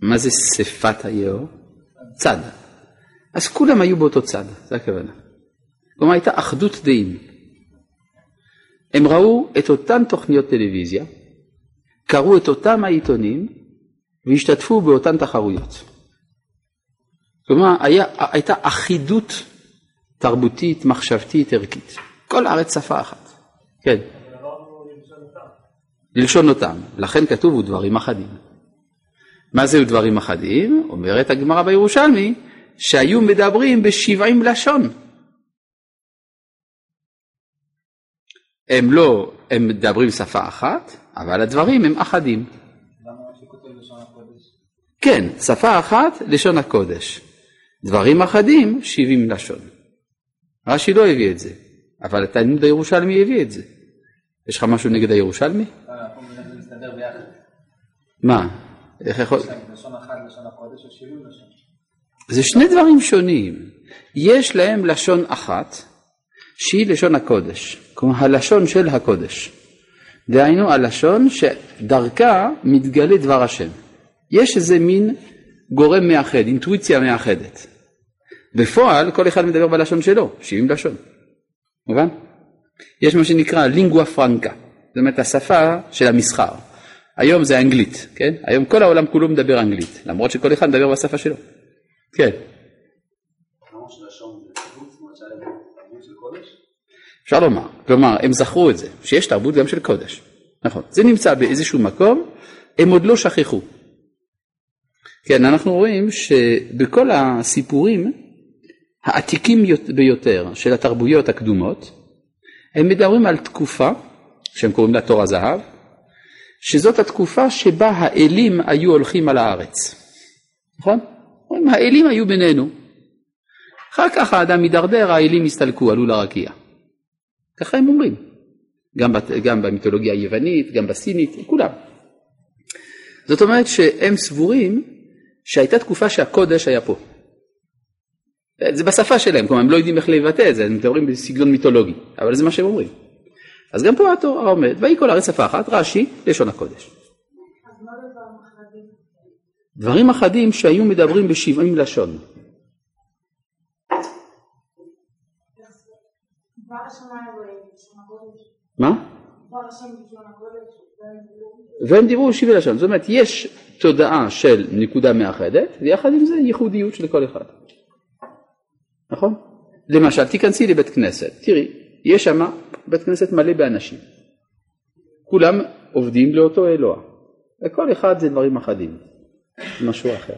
מה זה שפת היאור? צד. אז כולם היו באותו צד, זה הכוונה. כלומר הייתה אחדות דעים. הם ראו את אותן תוכניות טלוויזיה, קראו את אותם העיתונים והשתתפו באותן תחרויות. כלומר היה, הייתה אחידות תרבותית, מחשבתית, ערכית. כל הארץ שפה אחת. כן. ללשון אותם. לכן כתוב ודברים אחדים. מה זה דברים אחדים? אומרת הגמרא בירושלמי, שהיו מדברים בשבעים לשון. הם לא, הם מדברים שפה אחת, אבל הדברים הם אחדים. למה רש"י כותב לשון הקודש? כן, שפה אחת, לשון הקודש. דברים אחדים, שבעים לשון. רש"י לא הביא את זה, אבל התלמוד הירושלמי הביא את זה. יש לך משהו נגד הירושלמי? מסתדר ביחד. מה? איך יכול... לשון אחת לשון הקודש או שילוב לשון? זה שני דברים שונים. יש להם לשון אחת, שהיא לשון הקודש, כלומר הלשון של הקודש. דהיינו הלשון שדרכה מתגלה דבר השם. יש איזה מין גורם מאחד, אינטואיציה מאחדת. בפועל כל אחד מדבר בלשון שלו, 70 לשון. מובן? יש מה שנקרא לינגואה פרנקה, זאת אומרת השפה של המסחר. היום זה אנגלית, כן? היום כל העולם כולו מדבר אנגלית, למרות שכל אחד מדבר בשפה שלו. כן. אמרנו שלשון זה תרבות, זאת אומרת שהיה להם תרבות של קודש? אפשר לומר, כלומר הם זכרו את זה, שיש תרבות גם של קודש, נכון, זה נמצא באיזשהו מקום, הם עוד לא שכחו. כן, אנחנו רואים שבכל הסיפורים העתיקים ביותר של התרבויות הקדומות, הם מדברים על תקופה, שהם קוראים לה תור הזהב, שזאת התקופה שבה האלים היו הולכים על הארץ, נכון? האלים היו בינינו, אחר כך האדם מידרדר, האלים הסתלקו, עלו לרקיע. ככה הם אומרים, גם, בת, גם במיתולוגיה היוונית, גם בסינית, כולם. זאת אומרת שהם סבורים שהייתה תקופה שהקודש היה פה. זה בשפה שלהם, כלומר הם לא יודעים איך לבטא את זה, הם מדברים בסגנון מיתולוגי, אבל זה מה שהם אומרים. אז גם פה התורה עומד, ויהי כל הארץ שפה אחת, רש"י, לשון הקודש. דברים אחדים שהיו מדברים בשבעים לשון. דבר השמיים בלשון הקודש. מה? והם דיברו שבעי לשון, זאת אומרת יש תודעה של נקודה מאחדת, ויחד עם זה ייחודיות של כל אחד. נכון? למשל, תיכנסי לבית כנסת, תראי, יש שם בית כנסת מלא באנשים. כולם עובדים לאותו אלוה. וכל אחד זה דברים אחדים, זה משהו אחר.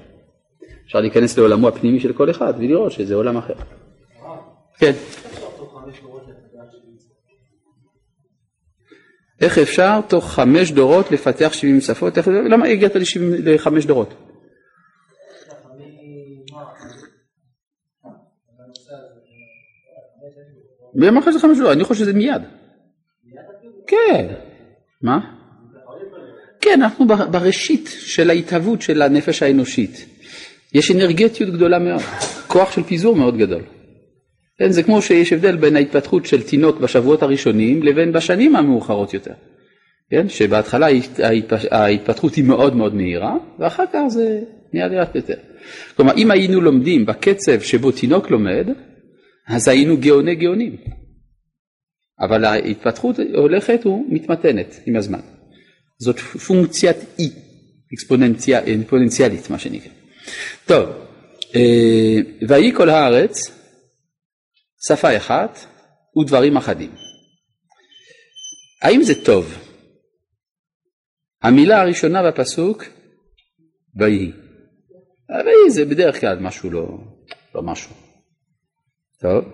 אפשר להיכנס לעולמו הפנימי של כל אחד ולראות שזה עולם אחר. כן. איך אפשר תוך חמש דורות לפתח 70 שפות? איך, למה הגעת לחמש דורות? מי אמר לך שזה חמש דורות? אני חושב שזה מיד. כן. מה? כן, אנחנו בראשית של ההתהוות של הנפש האנושית. יש אנרגטיות גדולה מאוד, כוח של פיזור מאוד גדול. כן, זה כמו שיש הבדל בין ההתפתחות של תינוק בשבועות הראשונים לבין בשנים המאוחרות יותר. כן, שבהתחלה ההתפתחות היא מאוד מאוד מהירה ואחר כך זה נהיה לאט יותר. כלומר אם היינו לומדים בקצב שבו תינוק לומד אז היינו גאוני גאונים. אבל ההתפתחות הולכת ומתמתנת עם הזמן. זאת פונקציית אי, אקספוננציאלית מה שנקרא. טוב, אה, ויהי כל הארץ שפה אחת ודברים אחדים. האם זה טוב? המילה הראשונה בפסוק, ויהי. ויהי זה בדרך כלל משהו לא, לא משהו. טוב.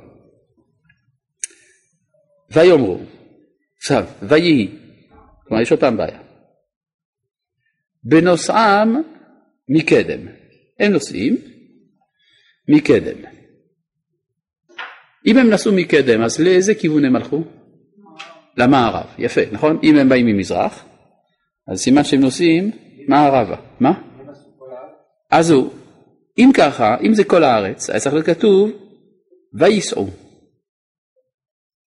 ויאמרו, עכשיו, ויהי, כלומר יש אותם בעיה. בנוסעם מקדם, הם נוסעים מקדם. אם הם נסעו מקדם, אז לאיזה כיוון הם הלכו? למערב, יפה, נכון? אם הם באים ממזרח, אז סימן שהם נוסעים מערבה. מה? אז הוא, אם ככה, אם זה כל הארץ, היה צריך להיות כתוב וייסעו.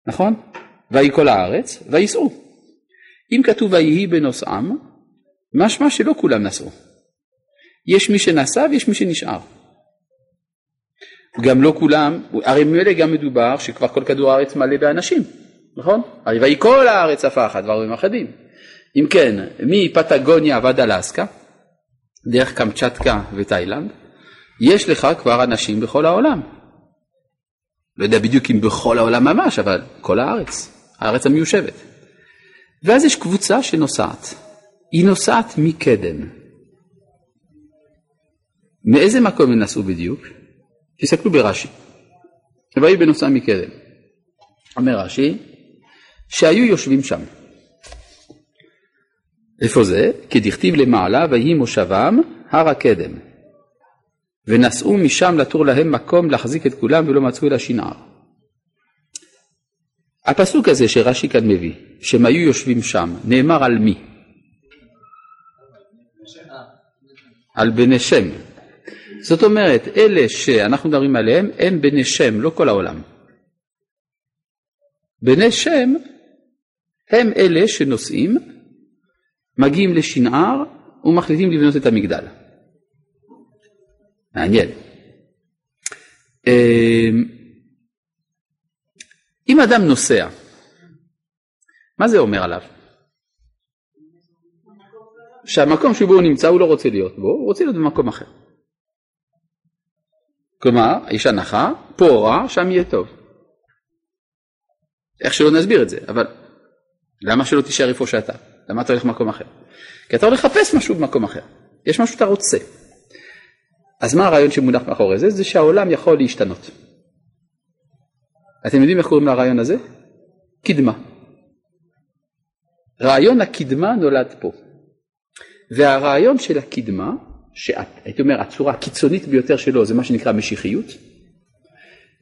נכון? ויהי כל הארץ, וייסעו. אם כתוב ויהי בנוסעם, משמע שלא כולם נסעו. יש מי שנסע ויש מי שנשאר. גם לא כולם, הרי ממילא גם מדובר שכבר כל כדור הארץ מלא באנשים, נכון? הרי ויהי כל הארץ עפה אחת דברים אחדים. אם כן, מפטגוניה ועד אלסקה, דרך קמצ'טקה ותאילנד, יש לך כבר אנשים בכל העולם. לא יודע בדיוק אם בכל העולם ממש, אבל כל הארץ, הארץ המיושבת. ואז יש קבוצה שנוסעת. היא נוסעת מקדם. מאיזה מקום הם נסעו בדיוק? תסתכלו ברש"י. ויהי בנוסע מקדם. אומר רש"י, שהיו יושבים שם. איפה זה? כי דכתיב למעלה ויהי מושבם הר הקדם. ונסעו משם לתור להם מקום להחזיק את כולם ולא מצאו אלא שנער. הפסוק הזה שרש"י כאן מביא, שהם היו יושבים שם, נאמר על מי? על בני שם. זאת אומרת, אלה שאנחנו מדברים עליהם הם בני שם, לא כל העולם. בני שם הם אלה שנוסעים, מגיעים לשנער ומחליטים לבנות את המגדל. מעניין. אמ, אם אדם נוסע, מה זה אומר עליו? שהמקום שבו הוא נמצא הוא לא רוצה להיות בו, הוא רוצה להיות במקום אחר. כלומר, יש הנחה, פה רע, שם יהיה טוב. איך שלא נסביר את זה, אבל למה שלא תישאר איפה שאתה? למה אתה הולך למקום אחר? כי אתה הולך לחפש משהו במקום אחר, יש משהו שאתה רוצה. אז מה הרעיון שמונח מאחורי זה? זה שהעולם יכול להשתנות. אתם יודעים איך קוראים לרעיון הזה? קדמה. רעיון הקדמה נולד פה. והרעיון של הקדמה, שהייתי אומר הצורה הקיצונית ביותר שלו זה מה שנקרא משיחיות,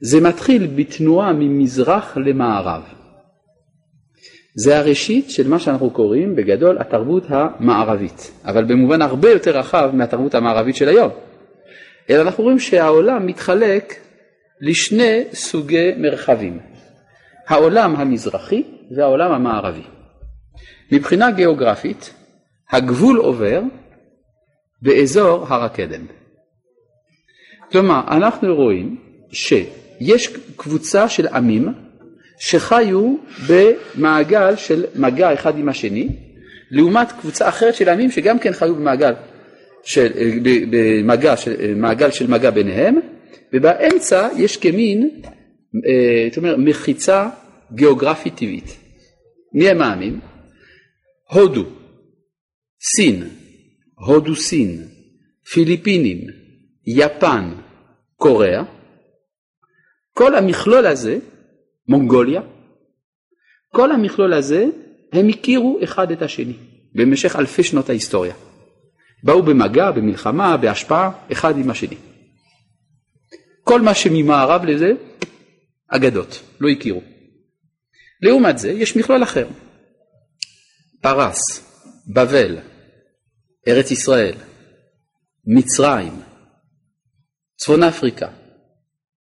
זה מתחיל בתנועה ממזרח למערב. זה הראשית של מה שאנחנו קוראים בגדול התרבות המערבית, אבל במובן הרבה יותר רחב מהתרבות המערבית של היום. אלא אנחנו רואים שהעולם מתחלק לשני סוגי מרחבים, העולם המזרחי והעולם המערבי. מבחינה גיאוגרפית, הגבול עובר באזור הר הקדם. כלומר, אנחנו רואים שיש קבוצה של עמים שחיו במעגל של מגע אחד עם השני, לעומת קבוצה אחרת של עמים שגם כן חיו במעגל של, במגע, של, מעגל של מגע ביניהם, ובאמצע יש כמין, אה, זאת אומרת, מחיצה גיאוגרפית טבעית. מי הם העמים? הודו, סין, הודו סין, פיליפינים, יפן, קוריאה, כל המכלול הזה, מונגוליה, כל המכלול הזה, הם הכירו אחד את השני במשך אלפי שנות ההיסטוריה. באו במגע, במלחמה, בהשפעה, אחד עם השני. כל מה שממערב לזה, אגדות, לא הכירו. לעומת זה, יש מכלול אחר. פרס, בבל, ארץ ישראל, מצרים, צפון אפריקה,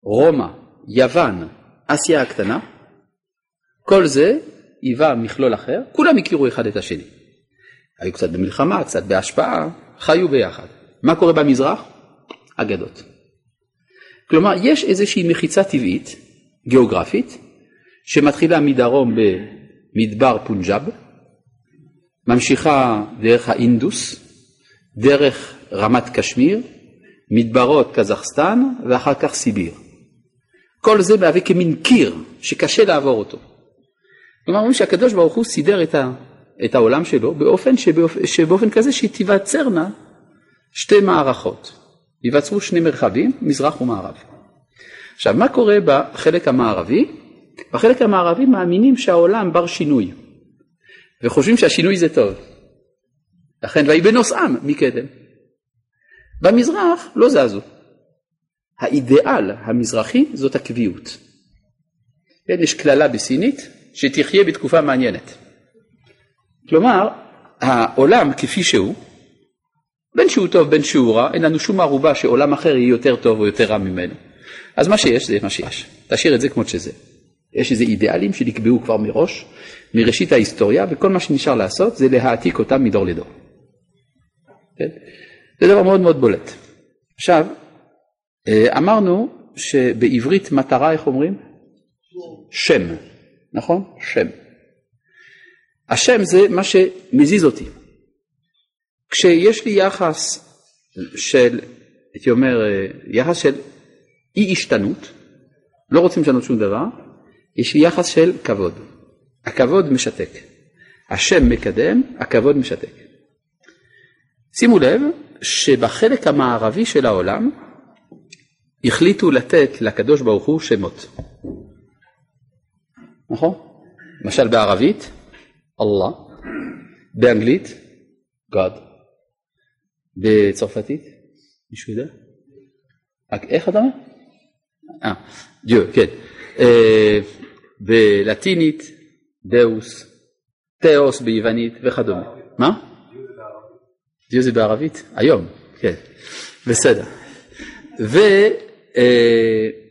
רומא, יוון, אסיה הקטנה, כל זה היווה מכלול אחר, כולם הכירו אחד את השני. היו קצת במלחמה, קצת בהשפעה, חיו ביחד. מה קורה במזרח? אגדות. כלומר, יש איזושהי מחיצה טבעית, גיאוגרפית, שמתחילה מדרום במדבר פונג'אב, ממשיכה דרך האינדוס, דרך רמת קשמיר, מדברות קזחסטן ואחר כך סיביר. כל זה מהווה כמין קיר שקשה לעבור אותו. כלומר, אומרים שהקדוש ברוך הוא סידר את, ה, את העולם שלו באופן שבאופן, שבאופן כזה שתיווצרנה שתי מערכות. ייווצרו שני מרחבים, מזרח ומערב. עכשיו, מה קורה בחלק המערבי? בחלק המערבי מאמינים שהעולם בר שינוי, וחושבים שהשינוי זה טוב. לכן ויהי בנוסעם מקדם. במזרח לא זזו. האידיאל המזרחי זאת הקביעות. כן, יש קללה בסינית שתחיה בתקופה מעניינת. כלומר, העולם כפי שהוא, בין שהוא טוב בין שהוא רע, אין לנו שום ערובה שעולם אחר יהיה יותר טוב או יותר רע ממנו. אז מה שיש זה מה שיש, תשאיר את זה כמות שזה. יש איזה אידיאלים שנקבעו כבר מראש, מראשית ההיסטוריה, וכל מה שנשאר לעשות זה להעתיק אותם מדור לדור. כן? זה דבר מאוד מאוד בולט. עכשיו, אה, אמרנו שבעברית מטרה, איך אומרים? שם, נכון? שם. השם זה מה שמזיז אותי. כשיש לי יחס של, הייתי אומר, אה, יחס של אי השתנות, לא רוצים לשנות שום דבר, יש לי יחס של כבוד. הכבוד משתק. השם מקדם, הכבוד משתק. שימו לב שבחלק המערבי של העולם החליטו לתת לקדוש ברוך הוא שמות. נכון? למשל בערבית, אללה, באנגלית, God, בצרפתית, מישהו יודע? איך אתה אומר? אה, דיו, כן. אה, בלטינית, דאוס, תאוס ביוונית וכדומה. מה? דיו זה בערבית? היום, כן. בסדר. ויש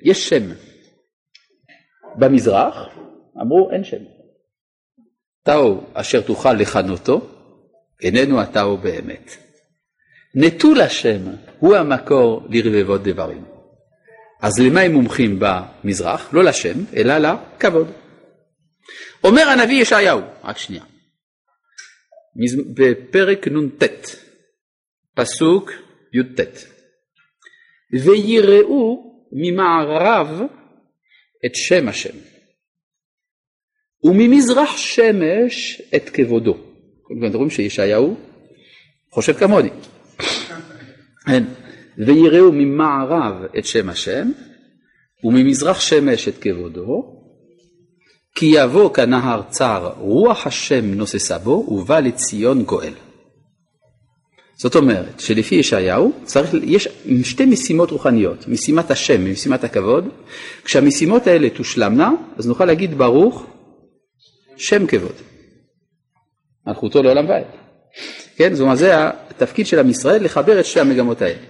אה, שם. במזרח אמרו אין שם. תאו אשר תוכל לכנותו, איננו התאו באמת. נטול השם הוא המקור לרבבות דברים. אז למה הם מומחים במזרח? לא לשם, אלא לכבוד. אומר הנביא ישעיהו, רק שנייה, בפרק נ"ט, פסוק י"ט, ויראו ממערב את שם השם, וממזרח שמש את כבודו. אתם רואים שישעיהו חושב כמוני. כן. ויראו ממערב את שם השם, וממזרח שמש את כבודו, כי יבוא כנהר צר רוח השם נוססה בו, ובא לציון גואל. זאת אומרת שלפי ישעיהו צריך, יש שתי משימות רוחניות, משימת השם ומשימת הכבוד. כשהמשימות האלה תושלמנה, אז נוכל להגיד ברוך שם כבוד. מלכותו לעולם ועד. כן, זאת אומרת זה התפקיד של עם ישראל לחבר את שתי המגמות האלה.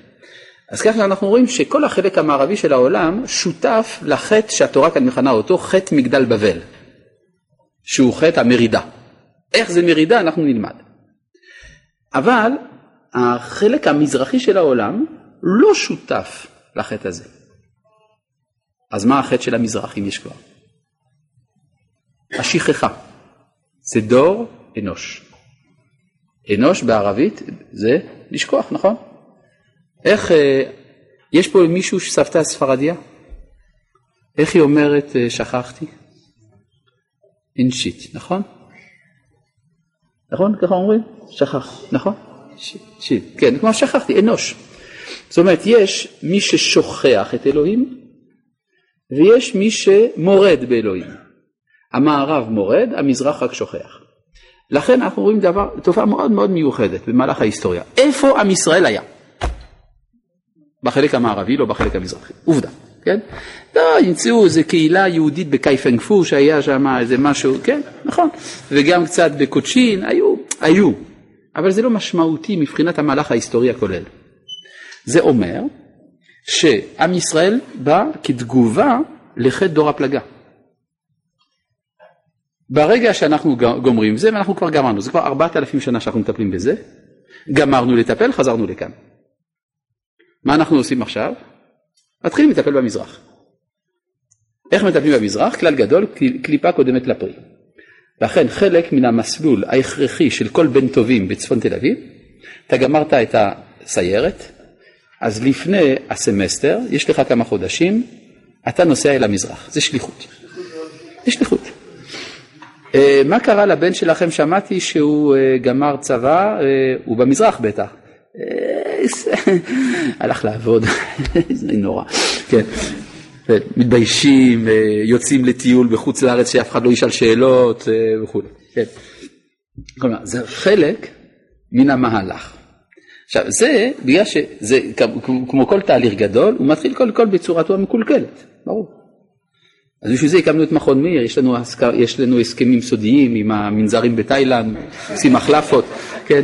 אז ככה אנחנו רואים שכל החלק המערבי של העולם שותף לחטא שהתורה כאן מכנה אותו חטא מגדל בבל, שהוא חטא המרידה. איך זה מרידה אנחנו נלמד. אבל החלק המזרחי של העולם לא שותף לחטא הזה. אז מה החטא של המזרח אם יש כבר? השכחה. זה דור אנוש. אנוש בערבית זה לשכוח, נכון? איך, אה, יש פה מישהו שסבתא ספרדיה? איך היא אומרת אה, שכחתי? אינשית, נכון? נכון? ככה אומרים? שכח, נכון? שיט, כן, כלומר שכחתי, אנוש. זאת אומרת, יש מי ששוכח את אלוהים ויש מי שמורד באלוהים. המערב מורד, המזרח רק שוכח. לכן אנחנו רואים דבר, תופעה מאוד מאוד מיוחדת במהלך ההיסטוריה. איפה עם ישראל היה? בחלק המערבי, לא בחלק המזרחי. עובדה, כן? לא, ימצאו איזה קהילה יהודית בקייפנגפור שהיה שם איזה משהו, כן, נכון. וגם קצת בקוצ'ין, היו, היו. אבל זה לא משמעותי מבחינת המהלך ההיסטורי הכולל. זה אומר שעם ישראל בא כתגובה לחטא דור הפלגה. ברגע שאנחנו גומרים זה, ואנחנו כבר גמרנו, זה כבר ארבעת אלפים שנה שאנחנו מטפלים בזה, גמרנו לטפל, חזרנו לכאן. מה אנחנו עושים עכשיו? מתחילים לטפל במזרח. איך מטפלים במזרח? כלל גדול, קליפה קודמת לפרי. לכן חלק מן המסלול ההכרחי של כל בן טובים בצפון תל אביב, אתה גמרת את הסיירת, אז לפני הסמסטר, יש לך כמה חודשים, אתה נוסע אל המזרח, זה שליחות. זה שליחות. אה, מה קרה לבן שלכם? שמעתי שהוא אה, גמר צבא, אה, הוא במזרח בטח. הלך לעבוד, זה נורא, כן. מתביישים, יוצאים לטיול בחוץ לארץ שאף אחד לא ישאל שאלות וכו'. כן. כלומר, זה חלק מן המהלך. עכשיו, זה בגלל שזה כמו כל תהליך גדול, הוא מתחיל קודם כל בצורתו המקולקלת, ברור. אז בשביל זה הקמנו את מכון מאיר, יש לנו, הסכ- יש לנו הסכמים סודיים עם המנזרים בתאילנד, עושים מחלפות, כן?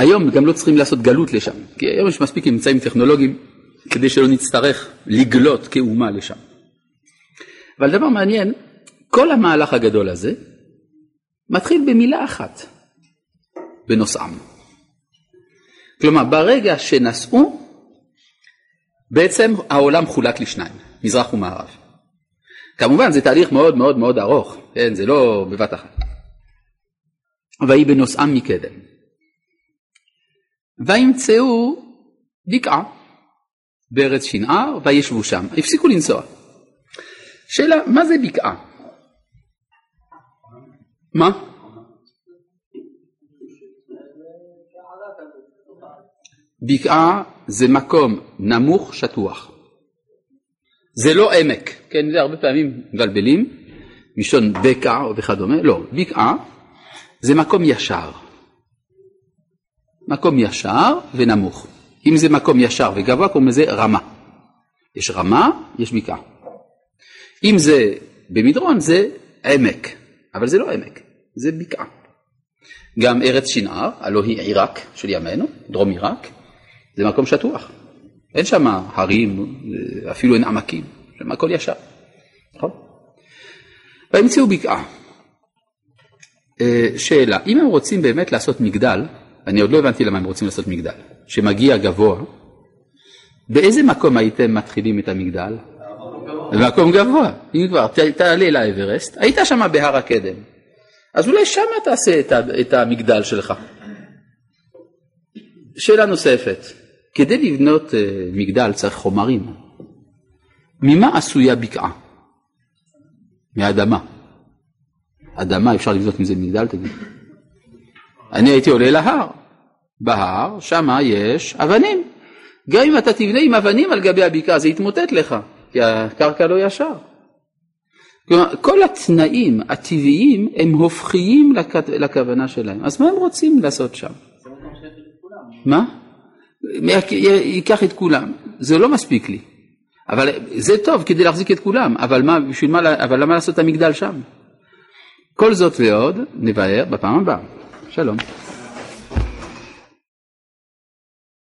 היום גם לא צריכים לעשות גלות לשם, כי היום יש מספיק אמצעים טכנולוגיים כדי שלא נצטרך לגלות כאומה לשם. אבל דבר מעניין, כל המהלך הגדול הזה מתחיל במילה אחת, בנוסעם. כלומר, ברגע שנסעו, בעצם העולם חולק לשניים, מזרח ומערב. כמובן זה תהליך מאוד מאוד מאוד ארוך, כן, זה לא בבת אחת. ויהי בנוסעם מקדם. וימצאו בקעה בארץ שנער וישבו שם, הפסיקו לנסוע. שאלה, מה זה בקעה? מה? בקעה זה מקום נמוך שטוח. זה לא עמק, כן, זה הרבה פעמים מבלבלים, מלשון בקע וכדומה, לא, בקעה זה מקום ישר. מקום ישר ונמוך. אם זה מקום ישר וגבוה קוראים לזה רמה. יש רמה, יש בקעה. אם זה במדרון זה עמק, אבל זה לא עמק, זה בקעה. גם ארץ שנער, הלא היא עיראק של ימינו, דרום עיראק, זה מקום שטוח. אין שם הרים, אפילו אין עמקים, שם הכל ישר. נכון? והמציאו בקעה. אה, שאלה, אם הם רוצים באמת לעשות מגדל, אני עוד לא הבנתי למה הם רוצים לעשות מגדל, שמגיע גבוה, באיזה מקום הייתם מתחילים את המגדל? במקום גבוה. אם כבר תעלה לאברסט, היית שם בהר הקדם, אז אולי שם תעשה את המגדל שלך. שאלה נוספת, כדי לבנות אה, מגדל צריך חומרים. ממה עשויה בקעה? מאדמה. אדמה אפשר לבנות מזה מגדל תגיד. אני הייתי עולה להר. בהר, שמה יש אבנים. גם אם אתה תבנה עם אבנים על גבי הבקעה זה יתמוטט לך, כי הקרקע לא ישר. כלומר, כל התנאים הטבעיים הם הופכיים לכ... לכוונה שלהם. אז מה הם רוצים לעשות שם? מה? ייקח את כולם, זה לא מספיק לי. אבל זה טוב כדי להחזיק את כולם, אבל, מה, בשביל מה, אבל למה לעשות את המגדל שם? כל זאת ועוד נבהר בפעם הבאה. שלום.